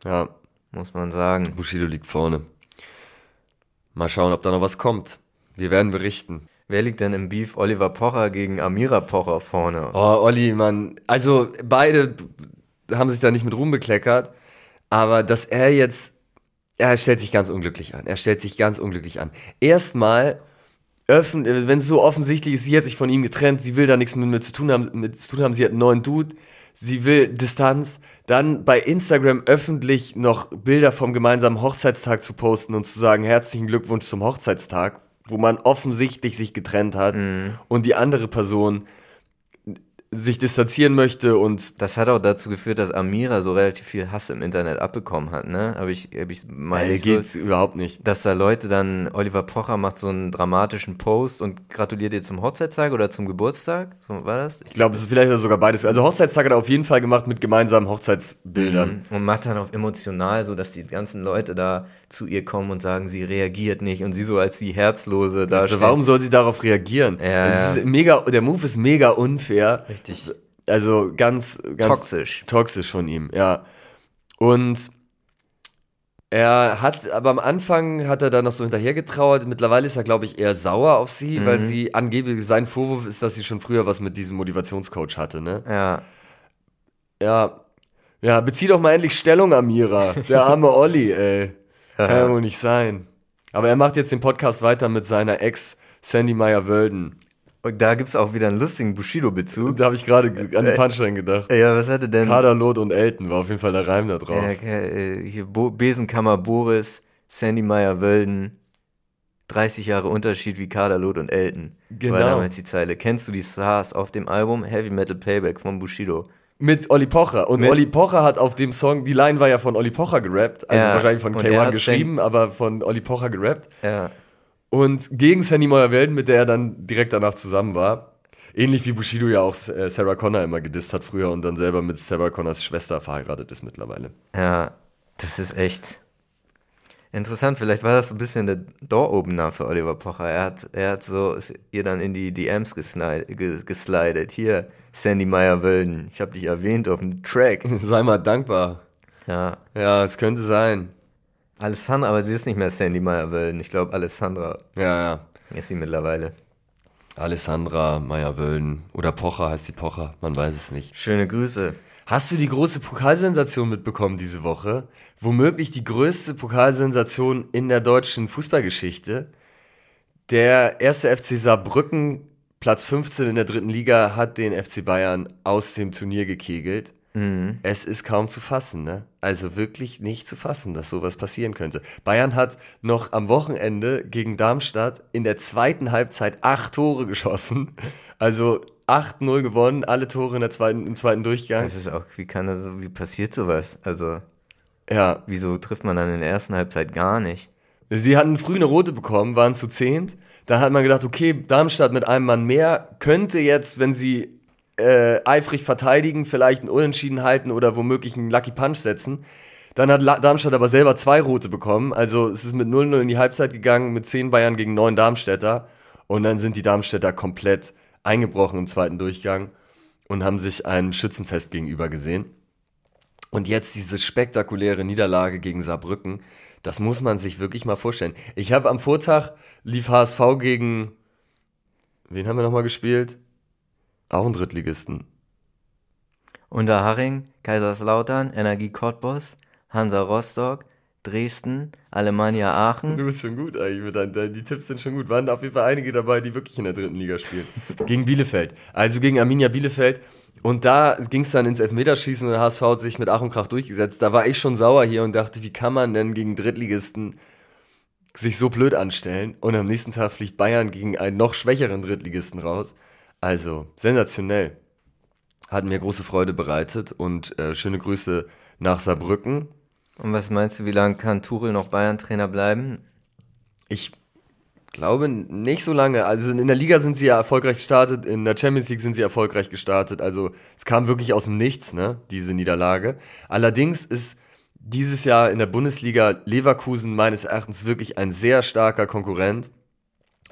Ja, muss man sagen. Bushido liegt vorne. Mal schauen, ob da noch was kommt. Wir werden berichten. Wer liegt denn im Beef Oliver Pocher gegen Amira Pocher vorne? Oh, Olli, Mann. Also, beide haben sich da nicht mit Ruhm bekleckert. Aber dass er jetzt, er stellt sich ganz unglücklich an. Er stellt sich ganz unglücklich an. Erstmal, wenn es so offensichtlich ist, sie hat sich von ihm getrennt, sie will da nichts mit, mit, zu tun haben, mit zu tun haben, sie hat einen neuen Dude, sie will Distanz, dann bei Instagram öffentlich noch Bilder vom gemeinsamen Hochzeitstag zu posten und zu sagen, herzlichen Glückwunsch zum Hochzeitstag, wo man offensichtlich sich getrennt hat und die andere Person sich distanzieren möchte und Das hat auch dazu geführt, dass Amira so relativ viel Hass im Internet abbekommen hat, ne? Aber ich, hab ich meine äh, ich so, geht's überhaupt nicht. dass da Leute dann, Oliver Pocher macht so einen dramatischen Post und gratuliert dir zum Hochzeitstag oder zum Geburtstag? So war das? Ich glaube, es ist vielleicht sogar beides. Also Hochzeitstag hat er auf jeden Fall gemacht mit gemeinsamen Hochzeitsbildern. Und macht dann auf emotional, so dass die ganzen Leute da zu ihr kommen und sagen, sie reagiert nicht und sie so als die Herzlose da Also warum soll sie darauf reagieren? Ja, es ja. ist mega, der Move ist mega unfair. Richtig Also ganz, ganz toxisch. toxisch von ihm, ja. Und er hat, aber am Anfang hat er da noch so hinterhergetrauert. Mittlerweile ist er, glaube ich, eher sauer auf sie, Mhm. weil sie angeblich, sein Vorwurf ist, dass sie schon früher was mit diesem Motivationscoach hatte, ne? Ja, Ja. Ja, bezieh doch mal endlich Stellung, Amira. Der arme *laughs* Olli, ey. Kann ja wohl nicht sein. Aber er macht jetzt den Podcast weiter mit seiner Ex Sandy Meyer-Wölden. Und da gibt's auch wieder einen lustigen Bushido-Bezug. Da habe ich gerade an die Punchline gedacht. Ja, was hatte denn... Kader, Lot und Elton war auf jeden Fall der Reim da drauf. Äh, hier Bo Besenkammer Boris, Sandy Meyer-Wölden, 30 Jahre Unterschied wie Kaderlot und Elton. Genau. War damals die Zeile. Kennst du die Stars auf dem Album Heavy Metal Payback von Bushido? Mit Olli Pocher. Und Mit- Olli Pocher hat auf dem Song, die Line war ja von Olli Pocher gerappt, also Ja, wahrscheinlich von und er K1 hat geschrieben, aber von Olli Pocher gerappt. Ja. Und gegen Sandy Meyer-Wölden, mit der er dann direkt danach zusammen war. Ähnlich wie Bushido ja auch äh, Sarah Connor immer gedisst hat früher und dann selber mit Sarah Connors Schwester verheiratet ist mittlerweile. Ja, das ist echt interessant. Vielleicht war das so ein bisschen der Door-Opener für Oliver Pocher. Er hat, er hat so ihr dann in die DMs geslidet. Hier, Sandy Meyer-Wölden, ich habe dich erwähnt auf dem Track. *laughs* Sei mal dankbar. Ja, Ja, es könnte sein. Alessandra, aber sie ist nicht mehr Sandy Meyer-Wölden. Ich glaube, Alessandra Ja, ja. ist sie mittlerweile. Alessandra Meyer-Wölden. Oder Pocher heißt die Pocher, man weiß es nicht. Schöne Grüße. Hast du die große Pokalsensation mitbekommen diese Woche? Womöglich die größte Pokalsensation in der deutschen Fußballgeschichte. Der erste FC Saarbrücken, Platz 15 in der dritten Liga, hat den FC Bayern aus dem Turnier gekegelt. Es ist kaum zu fassen, ne? Also wirklich nicht zu fassen, dass sowas passieren könnte. Bayern hat noch am Wochenende gegen Darmstadt in der zweiten Halbzeit acht Tore geschossen. Also 8-0 gewonnen, alle Tore in der zweiten, im zweiten Durchgang. Das ist auch, wie kann das, so- wie passiert sowas? Also, Ja, wieso trifft man dann in der ersten Halbzeit gar nicht? Sie hatten früh eine rote bekommen, waren zu zehnt. Da hat man gedacht, okay, Darmstadt mit einem Mann mehr könnte jetzt, wenn sie äh, eifrig verteidigen, vielleicht einen Unentschieden halten oder womöglich einen Lucky Punch setzen. Dann hat La Darmstadt aber selber zwei rote bekommen. Also es ist mit 0-0 in die Halbzeit gegangen, mit 10 Bayern gegen 9 Darmstädter. Und dann sind die Darmstädter komplett eingebrochen im zweiten Durchgang und haben sich einem Schützenfest gegenüber gesehen. Und jetzt diese spektakuläre Niederlage gegen Saarbrücken, das muss man sich wirklich mal vorstellen. Ich habe am Vortag lief HSV gegen, wen haben wir nochmal gespielt? Auch ein Drittligisten. Unterhaching, Kaiserslautern, Energie Cottbus, Hansa Rostock, Dresden, Alemannia Aachen. Du bist schon gut eigentlich mit deinen, deinen, die Tipps sind schon gut. Waren auf jeden Fall einige dabei, die wirklich in der dritten Liga spielen. *laughs* gegen Bielefeld. Also gegen Arminia Bielefeld. Und da ging es dann ins Elfmeterschießen und der HSV hat sich mit Ach und Krach durchgesetzt. Da war ich schon sauer hier und dachte, wie kann man denn gegen Drittligisten sich so blöd anstellen? Und am nächsten Tag fliegt Bayern gegen einen noch schwächeren Drittligisten raus. Also sensationell. Hat mir große Freude bereitet und äh, schöne Grüße nach Saarbrücken. Und was meinst du, wie lange kann Tuchel noch Bayern-Trainer bleiben? Ich glaube nicht so lange. Also in der Liga sind sie ja erfolgreich gestartet, in der Champions League sind sie erfolgreich gestartet. Also es kam wirklich aus dem Nichts, ne, diese Niederlage. Allerdings ist dieses Jahr in der Bundesliga Leverkusen meines Erachtens wirklich ein sehr starker Konkurrent.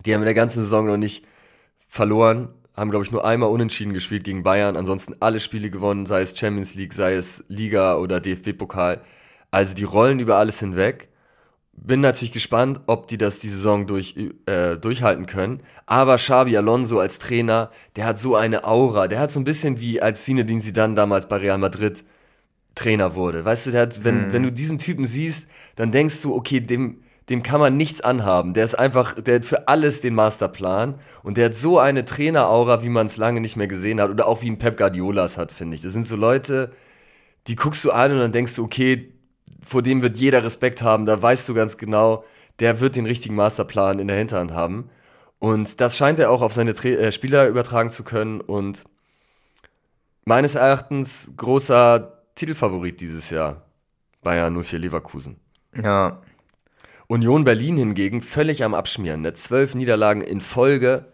Die haben in der ganzen Saison noch nicht verloren, haben glaube ich nur einmal unentschieden gespielt gegen Bayern, ansonsten alle Spiele gewonnen, sei es Champions League, sei es Liga oder DFB-Pokal. Also die rollen über alles hinweg. Bin natürlich gespannt, ob die das die Saison durch, äh, durchhalten können. Aber Xavi Alonso als Trainer, der hat so eine Aura. Der hat so ein bisschen wie als Zinedine Zidane damals bei Real Madrid Trainer wurde. Weißt du, der hat, wenn, Mhm. wenn du diesen Typen siehst, dann denkst du, okay, dem, dem kann man nichts anhaben. Der ist einfach, der hat für alles den Masterplan. Und der hat so eine Traineraura, wie man es lange nicht mehr gesehen hat. Oder auch wie ein Pep Guardiolas hat, finde ich. Das sind so Leute, die guckst du an und dann denkst du, okay, vor dem wird jeder Respekt haben, da weißt du ganz genau, der wird den richtigen Masterplan in der Hinterhand haben. Und das scheint er auch auf seine Tra äh, Spieler übertragen zu können und meines Erachtens großer Titelfavorit dieses Jahr. Bayern 04 Leverkusen. Ja, Union Berlin hingegen völlig am Abschmieren. Ne? Zwölf Niederlagen in Folge.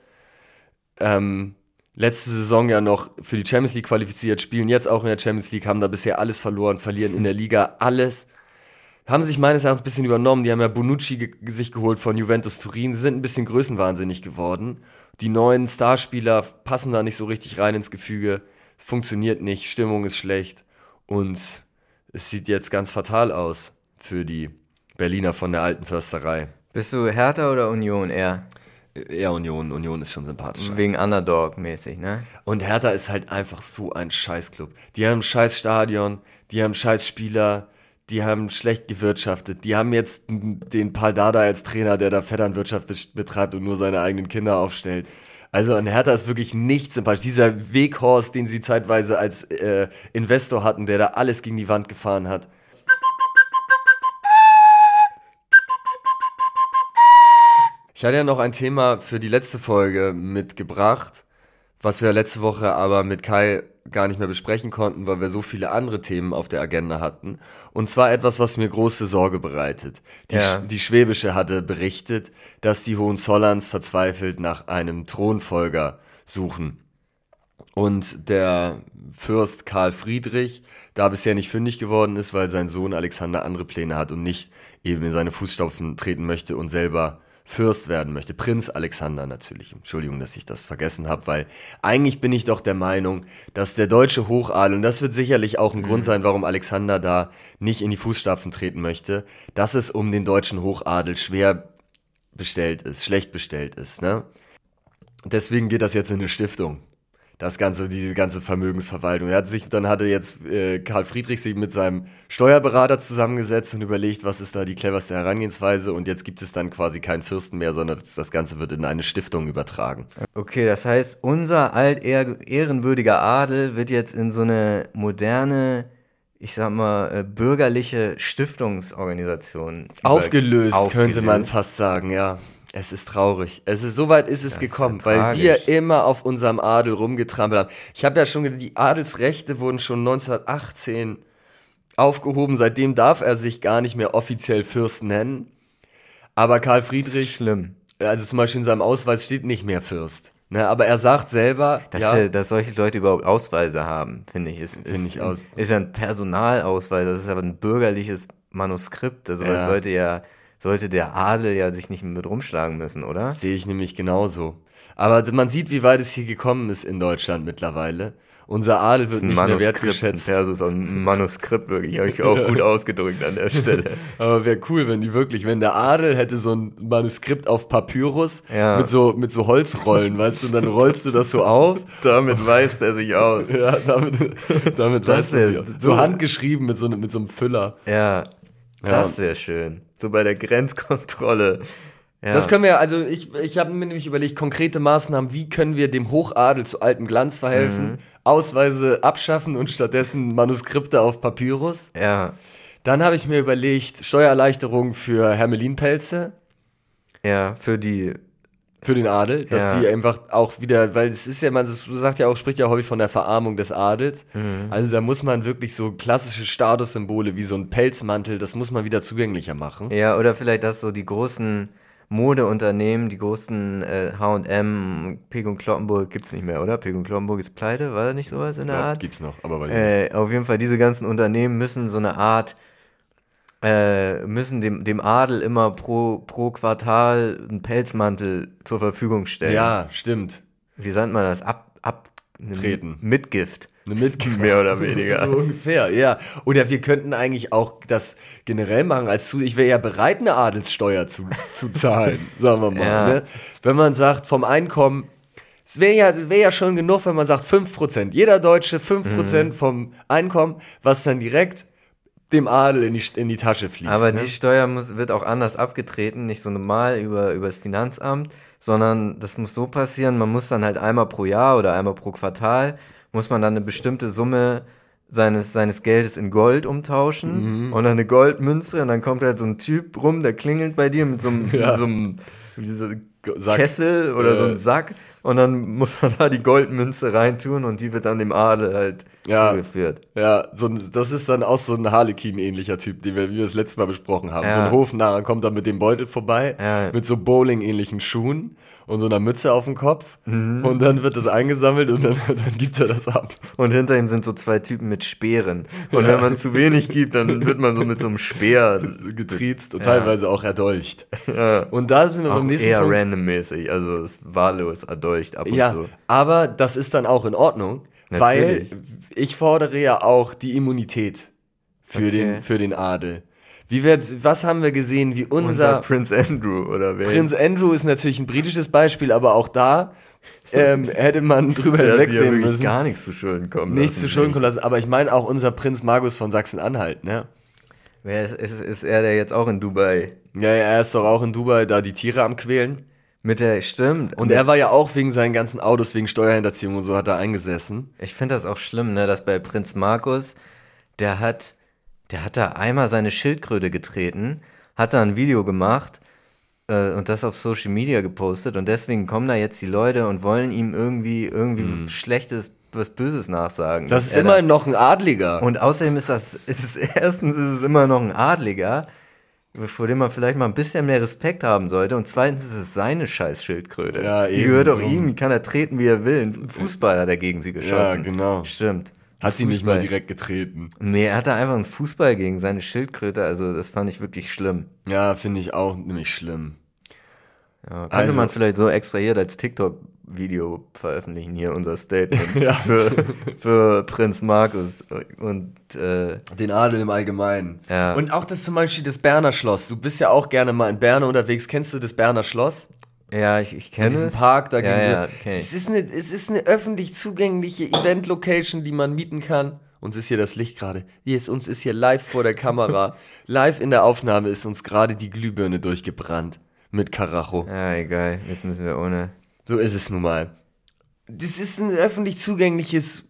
Ähm, letzte Saison ja noch für die Champions League qualifiziert, spielen jetzt auch in der Champions League, haben da bisher alles verloren, verlieren in der Liga alles. Haben sich meines Erachtens ein bisschen übernommen. Die haben ja Bonucci ge sich geholt von Juventus Turin. Sie sind ein bisschen größenwahnsinnig geworden. Die neuen Starspieler passen da nicht so richtig rein ins Gefüge. Es funktioniert nicht, Stimmung ist schlecht. Und es sieht jetzt ganz fatal aus für die Berliner von der alten Försterei. bist du Hertha oder Union eher? Eher Union. Union ist schon sympathischer. Wegen Underdog-mäßig, ne? Und Hertha ist halt einfach so ein Scheißclub. Die haben ein scheiß Stadion, die haben scheiß Spieler, die haben schlecht gewirtschaftet. Die haben jetzt den Paldada als Trainer, der da Vetternwirtschaft be- betreibt und nur seine eigenen Kinder aufstellt. Also an Hertha ist wirklich nichts sympathisch. Dieser Weghorst, den sie zeitweise als äh, Investor hatten, der da alles gegen die Wand gefahren hat. Ich hatte ja noch ein Thema für die letzte Folge mitgebracht, was wir letzte Woche aber mit Kai gar nicht mehr besprechen konnten, weil wir so viele andere Themen auf der Agenda hatten. Und zwar etwas, was mir große Sorge bereitet. Die, Ja. Die Schwäbische hatte berichtet, dass die Hohenzollerns verzweifelt nach einem Thronfolger suchen. Und der Fürst Karl Friedrich da bisher nicht fündig geworden ist, weil sein Sohn Alexander andere Pläne hat und nicht eben in seine Fußstapfen treten möchte und selber Fürst werden möchte. Prinz Alexander natürlich. Entschuldigung, dass ich das vergessen habe, weil eigentlich bin ich doch der Meinung, dass der deutsche Hochadel, und das wird sicherlich auch ein Grund sein, warum Alexander da nicht in die Fußstapfen treten möchte, dass es um den deutschen Hochadel schwer bestellt ist, schlecht bestellt ist. Ne? Deswegen geht das jetzt in eine Stiftung. Das ganze, diese ganze Vermögensverwaltung. Er hat sich, dann hatte jetzt äh, Karl Friedrich sich mit seinem Steuerberater zusammengesetzt und überlegt, was ist da die cleverste Herangehensweise. Und jetzt gibt es dann quasi keinen Fürsten mehr, sondern das, Ganze wird in eine Stiftung übertragen. Okay, das heißt, unser altehrwürdiger Adel wird jetzt in so eine moderne, ich sag mal, äh, bürgerliche Stiftungsorganisation über- Aufgelöst, könnte man aufgelöst. fast sagen, ja. Es ist traurig. Es ist, so weit ist es ist gekommen, ja weil wir immer auf unserem Adel rumgetrampelt haben. Ich habe ja schon gedacht, die Adelsrechte wurden schon 1918 aufgehoben. Seitdem darf er sich gar nicht mehr offiziell Fürst nennen. Aber Karl Friedrich, Schlimm. also zum Beispiel in seinem Ausweis steht nicht mehr Fürst. Ne, aber er sagt selber, Dass, ja, äh, dass solche Leute überhaupt Ausweise haben, finde ich, ist, Finde ist, ich aus- ist ja ein Personalausweis, das ist aber ein bürgerliches Manuskript. Also Ja. das sollte ja, sollte der Adel ja sich nicht mit rumschlagen müssen, oder? Sehe ich nämlich genauso. Aber man sieht, wie weit es hier gekommen ist in Deutschland mittlerweile. Unser Adel wird nicht mehr Manuskript, wertgeschätzt. Versus, ein Manuskript wirklich, habe ich auch gut *laughs* ausgedrückt an der Stelle. Aber wäre cool, wenn die wirklich, wenn der Adel hätte so ein Manuskript auf Papyrus Ja. mit so mit so Holzrollen, weißt du, dann *laughs* rollst du das so auf. Damit weist er sich aus. *laughs* Ja, damit, damit Das weißt du so- handgeschrieben mit so, mit so einem Füller. Ja, Ja. das wäre schön. So bei der Grenzkontrolle. Ja. Das können wir, also ich, ich habe mir nämlich überlegt, konkrete Maßnahmen, wie können wir dem Hochadel zu altem Glanz verhelfen, Mhm. Ausweise abschaffen und stattdessen Manuskripte auf Papyrus. ja, Dann habe ich mir überlegt, Steuererleichterung für Hermelinpelze. ja, für die, für den Adel, dass Ja. die einfach auch wieder, weil es ist ja, man sagt ja auch, spricht ja häufig von der Verarmung des Adels. Mhm. Also da muss man wirklich so klassische Statussymbole wie so ein Pelzmantel, das muss man wieder zugänglicher machen. ja, oder vielleicht, dass so die großen Modeunternehmen, die großen äh, H&M, Peg und Kloppenburg gibt's nicht mehr, oder? Peg und Kloppenburg ist pleite, war da nicht sowas in der Ja, Art? gibt's noch, aber weiß ich nicht. Äh, auf jeden Fall, diese ganzen Unternehmen müssen so eine Art, äh, müssen dem, dem Adel immer pro, pro Quartal einen Pelzmantel zur Verfügung stellen. Ja, stimmt. Wie sagt man das? Ab, ab, Treten. Mitgift. Eine Mitgift. Mehr oder *laughs* weniger. So ungefähr, ja. Oder wir könnten eigentlich auch das generell machen als zu, ich wäre ja bereit, eine Adelssteuer zu, zu zahlen, *laughs* sagen wir mal. Ja. Ne? Wenn man sagt, vom Einkommen, es wäre ja, wär ja schon genug, wenn man sagt 5%. Jeder Deutsche 5% Mhm. vom Einkommen, was dann direkt dem Adel in die, in die Tasche fließt. Aber ne? die Steuer muss, wird auch anders abgetreten, nicht so normal über, über das Finanzamt, sondern das muss so passieren, man muss dann halt einmal pro Jahr oder einmal pro Quartal, muss man dann eine bestimmte Summe seines, seines Geldes in Gold umtauschen Mhm. und dann eine Goldmünze und dann kommt halt so ein Typ rum, der klingelt bei dir mit so einem, *laughs* Ja. so einem so. Kessel oder so Äh. einem Sack und dann muss man da die Goldmünze reintun und die wird dann dem Adel halt Ja. zugeführt. Ja, so ein, das ist dann auch so ein Harlequin-ähnlicher Typ, den wir, wie wir das letzte Mal besprochen haben. So Ja. ein Hofnarr kommt dann mit dem Beutel vorbei, Ja. mit so Bowling-ähnlichen Schuhen und so einer Mütze auf dem Kopf. Mhm. Und dann wird das eingesammelt und dann, dann gibt er das ab. Und hinter ihm sind so zwei Typen mit Speeren. Und wenn man zu wenig gibt, dann wird man so mit so einem Speer Getriezt und teilweise auch erdolcht. ja, Und da sind wir auch beim nächsten eher Punkt. randommäßig. Also es ist wahllos erdolcht ab und Ja, zu. aber das ist dann auch in Ordnung, weil Natürlich. ich fordere ja auch die Immunität für, Okay. den, für den Adel. Wie wird, was haben wir gesehen, wie Unser unser Prince Andrew oder wer? Prinz Andrew ist natürlich ein britisches Beispiel, aber auch da ähm, *laughs* hätte man drüber ja hinwegsehen wirklich müssen. gar nichts zu Schulden kommen Nichts lassen. zu Schulden kommen lassen. Aber ich meine auch unser Prinz Magus von Sachsen-Anhalt, ne? Wer ist, ist, ist er der jetzt auch in Dubai? Ja, ja, er ist doch auch in Dubai da die Tiere am Quälen. Mit der, stimmt. Und er war ja auch wegen seinen ganzen Autos, wegen Steuerhinterziehung und so hat er eingesessen. Ich finde das auch schlimm, ne, dass bei Prinz Markus, der hat, der hat da einmal seine Schildkröte getreten, hat da ein Video gemacht äh, und das auf Social Media gepostet und deswegen kommen da jetzt die Leute und wollen ihm irgendwie, irgendwie Schlechtes, was Böses nachsagen. Mhm. Das ist er da- immerhin noch ein Adliger. Und außerdem ist das, *laughs* ist es, erstens ist es immer noch ein Adliger, vor dem man vielleicht mal ein bisschen mehr Respekt haben sollte. Und zweitens ist es seine scheiß Schildkröte. Ja, die eben, gehört doch so. ihm, die kann er treten, wie er will. Ein Fußballer hat er gegen sie geschossen. genau. Stimmt. Hat sie nicht mal direkt getreten. Nee, er hatte einfach einen Fußball gegen seine Schildkröte, also das fand ich wirklich schlimm. Ja, finde ich auch nämlich schlimm. Ja, könnte Also- man vielleicht so extrahiert als TikTok-Video veröffentlichen, hier unser Statement *laughs* Ja. für, für Prinz Markus und äh, Den Adel im Allgemeinen. Ja. Und auch das zum Beispiel das Berner Schloss. Du bist ja auch gerne mal in Berne unterwegs. Kennst du das Berner Schloss? Ja, ich, ich kenne es. Park da ja, ja, ich. es, ist eine, es ist eine öffentlich zugängliche Event-Location, die man mieten kann. Uns ist hier das Licht gerade. Ist, uns ist hier live vor der Kamera, *laughs* live in der Aufnahme ist uns gerade die Glühbirne durchgebrannt. Mit Karacho. Ja, egal. Jetzt müssen wir ohne. So ist es nun mal. Das ist ein öffentlich zugängliches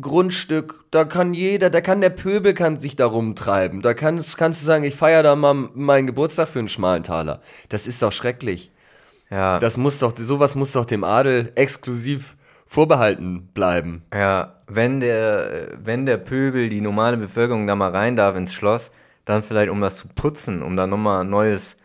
Grundstück. Da kann jeder, da kann der Pöbel kann sich da rumtreiben. Da kannst, kannst du sagen, ich feiere da mal meinen Geburtstag für einen schmalen Taler. Das ist doch schrecklich. Ja, Das muss doch, sowas muss doch dem Adel exklusiv vorbehalten bleiben. ja. Wenn der, wenn der Pöbel, die normale Bevölkerung da mal rein darf ins Schloss, dann vielleicht um das zu putzen, um da nochmal ein neues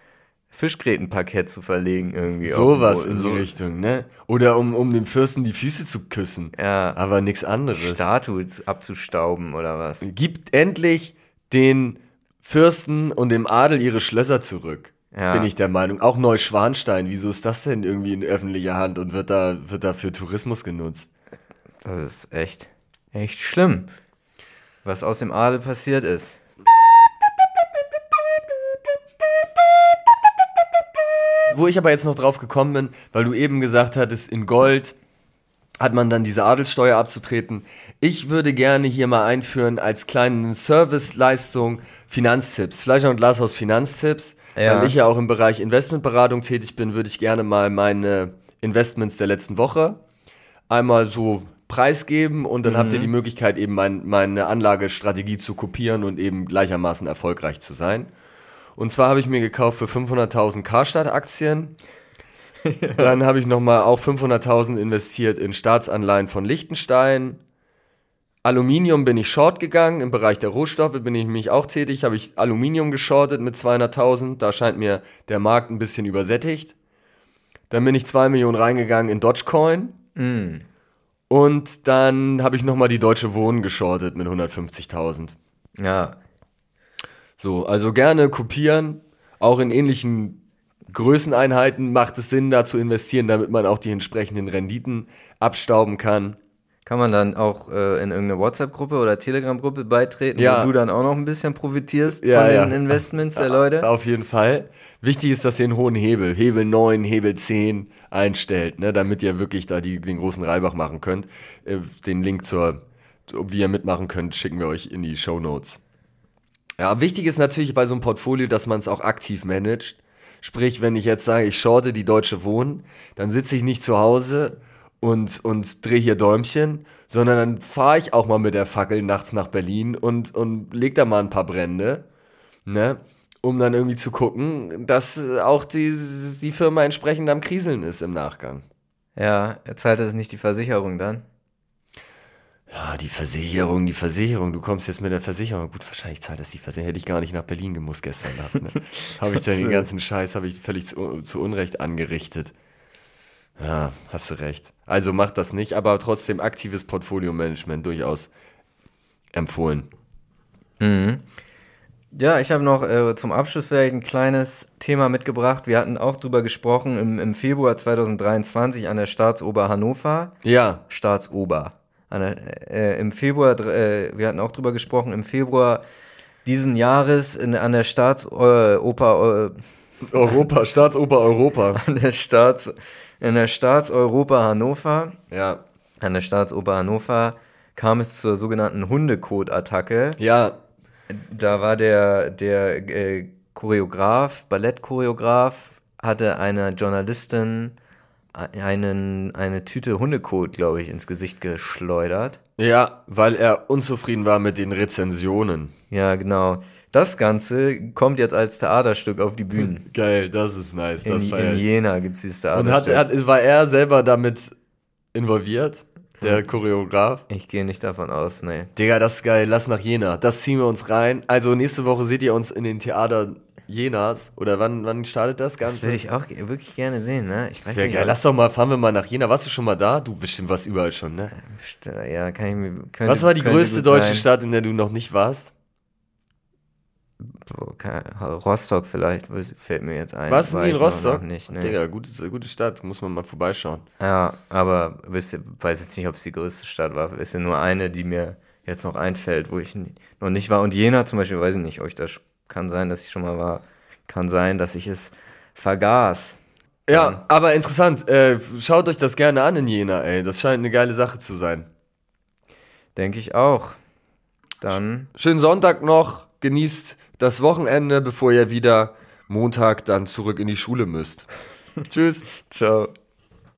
Fischgrätenparkett zu verlegen irgendwie. Sowas in die so Richtung, ne? Oder um, um dem Fürsten die Füße zu küssen. Ja. Aber nichts anderes. Statuen abzustauben oder was. Gibt endlich den Fürsten und dem Adel ihre Schlösser zurück. Ja. Bin ich der Meinung. Auch Neuschwanstein, wieso ist das denn irgendwie in öffentlicher Hand und wird da, wird da für Tourismus genutzt? Das ist echt. Echt schlimm, was aus dem Adel passiert ist. Wo ich aber jetzt noch drauf gekommen bin, weil du eben gesagt hattest, in Gold hat man dann diese Adelssteuer abzutreten. Ich würde gerne hier mal einführen als kleine Serviceleistung Finanztipps. Fleischer und Glashaus Finanztipps. Ja. Weil ich ja auch im Bereich Investmentberatung tätig bin, würde ich gerne mal meine Investments der letzten Woche einmal so preisgeben und dann habt ihr die Möglichkeit eben mein, meine Anlagestrategie zu kopieren und eben gleichermaßen erfolgreich zu sein. Und zwar habe ich mir gekauft für 500.000 Karstadt-Aktien. *laughs* Dann habe ich nochmal auch 500.000 investiert in Staatsanleihen von Liechtenstein. Aluminium bin ich short gegangen. Im Bereich der Rohstoffe bin ich nämlich auch tätig. Habe ich Aluminium geschortet mit 200.000. Da scheint mir der Markt ein bisschen übersättigt. Dann bin ich 2 Millionen reingegangen in Dogecoin. Und dann habe ich nochmal die Deutsche Wohnen geschortet mit 150.000. Ja, So, also gerne kopieren. Auch in ähnlichen Größeneinheiten macht es Sinn, da zu investieren, damit man auch die entsprechenden Renditen abstauben kann. kann man dann auch äh, in irgendeine WhatsApp-Gruppe oder Telegram-Gruppe beitreten, Ja. wo du dann auch noch ein bisschen profitierst Ja, von ja. den Investments der *laughs* Leute? Auf jeden Fall. Wichtig ist, dass ihr einen hohen Hebel, Hebel 9, Hebel 10 einstellt, ne, damit ihr wirklich da die, den großen Reibach machen könnt. Äh, Den Link zur, zu- wie ihr mitmachen könnt, schicken wir euch in die Show Notes. Ja, wichtig ist natürlich bei so einem Portfolio, dass man es auch aktiv managt. Sprich, wenn ich jetzt sage, ich shorte die Deutsche Wohnen, dann sitze ich nicht zu Hause und, und drehe hier Däumchen, sondern dann fahre ich auch mal mit der Fackel nachts nach Berlin und, und leg da mal ein paar Brände, ne? um dann irgendwie zu gucken, dass auch die, die Firma entsprechend am Kriseln ist im Nachgang. Ja, er zahlt das nicht die Versicherung dann? Ja, die Versicherung, die Versicherung. Du kommst jetzt mit der Versicherung. Gut, wahrscheinlich zahlt das die Versicherung. Hätte ich gar nicht nach Berlin gemusst gestern Nacht. Ne? *laughs* habe ich da den ganzen Scheiß, habe ich völlig zu, zu Unrecht angerichtet. Ja, hast du recht. Also macht das nicht, aber trotzdem aktives Portfolio-Management durchaus empfohlen. Ja, ich habe noch äh, zum Abschluss vielleicht ein kleines Thema mitgebracht. Wir hatten auch drüber gesprochen im, im Februar 2023 an der Staatsober Hannover. Ja, Staatsober. Der, äh, Im Februar, äh, wir hatten auch drüber gesprochen, im Februar diesen Jahres in, an der Staatsoper, äh, Europa, *laughs* Staatsoper Europa. an der Staats, in der Staatsoper Hannover, Ja, an der Staatsoper Hannover kam es zur sogenannten Hundekot-Attacke. ja, Da war der, der äh, Choreograf, Ballettchoreograf, hatte einer Journalistin einen, eine Tüte Hundekot, glaube ich, ins Gesicht geschleudert. ja, weil er unzufrieden war mit den Rezensionen. Ja, genau. Das Ganze kommt jetzt als Theaterstück auf die Bühnen. *laughs* Geil, das ist nice. In, Das in. Jena gibt es dieses Und hat, Theaterstück. hat, war er selber damit involviert, der Choreograf? ich gehe nicht davon aus, nee. Digga, das ist geil, lass nach Jena. Das ziehen wir uns rein. Also nächste Woche seht ihr uns in den Theater Jenas. Oder wann, wann startet das Das Ganze? würde ich auch wirklich gerne sehen, ne? Ich weiß Sehr nicht. geil. Lass doch mal, fahren wir mal nach Jena. Warst du schon mal da? Du bestimmt warst überall schon, ne? St- Ja, kann ich mir. Könnte, Was war die größte deutsche sein. Stadt, in der du noch nicht warst? Rostock vielleicht, fällt mir jetzt ein. Warst du nie in noch- Rostock? Noch nicht, ne. Digga, gute, gute Stadt, muss man mal vorbeischauen. Ja, aber wisst weiß jetzt nicht, ob es die größte Stadt war. Ist ja nur eine, die mir jetzt noch einfällt, wo ich noch nicht war. Und Jena zum Beispiel, weiß ich nicht, ob ich da sch- kann sein, dass ich schon mal war. Kann sein, dass ich es vergaß. Ja, aber interessant. Äh, schaut euch das gerne an in Jena, ey. Das scheint eine geile Sache zu sein. Denke ich auch. Dann Schönen Sonntag noch. Genießt das Wochenende, bevor ihr wieder Montag dann zurück in die Schule müsst. *laughs* Tschüss. ciao.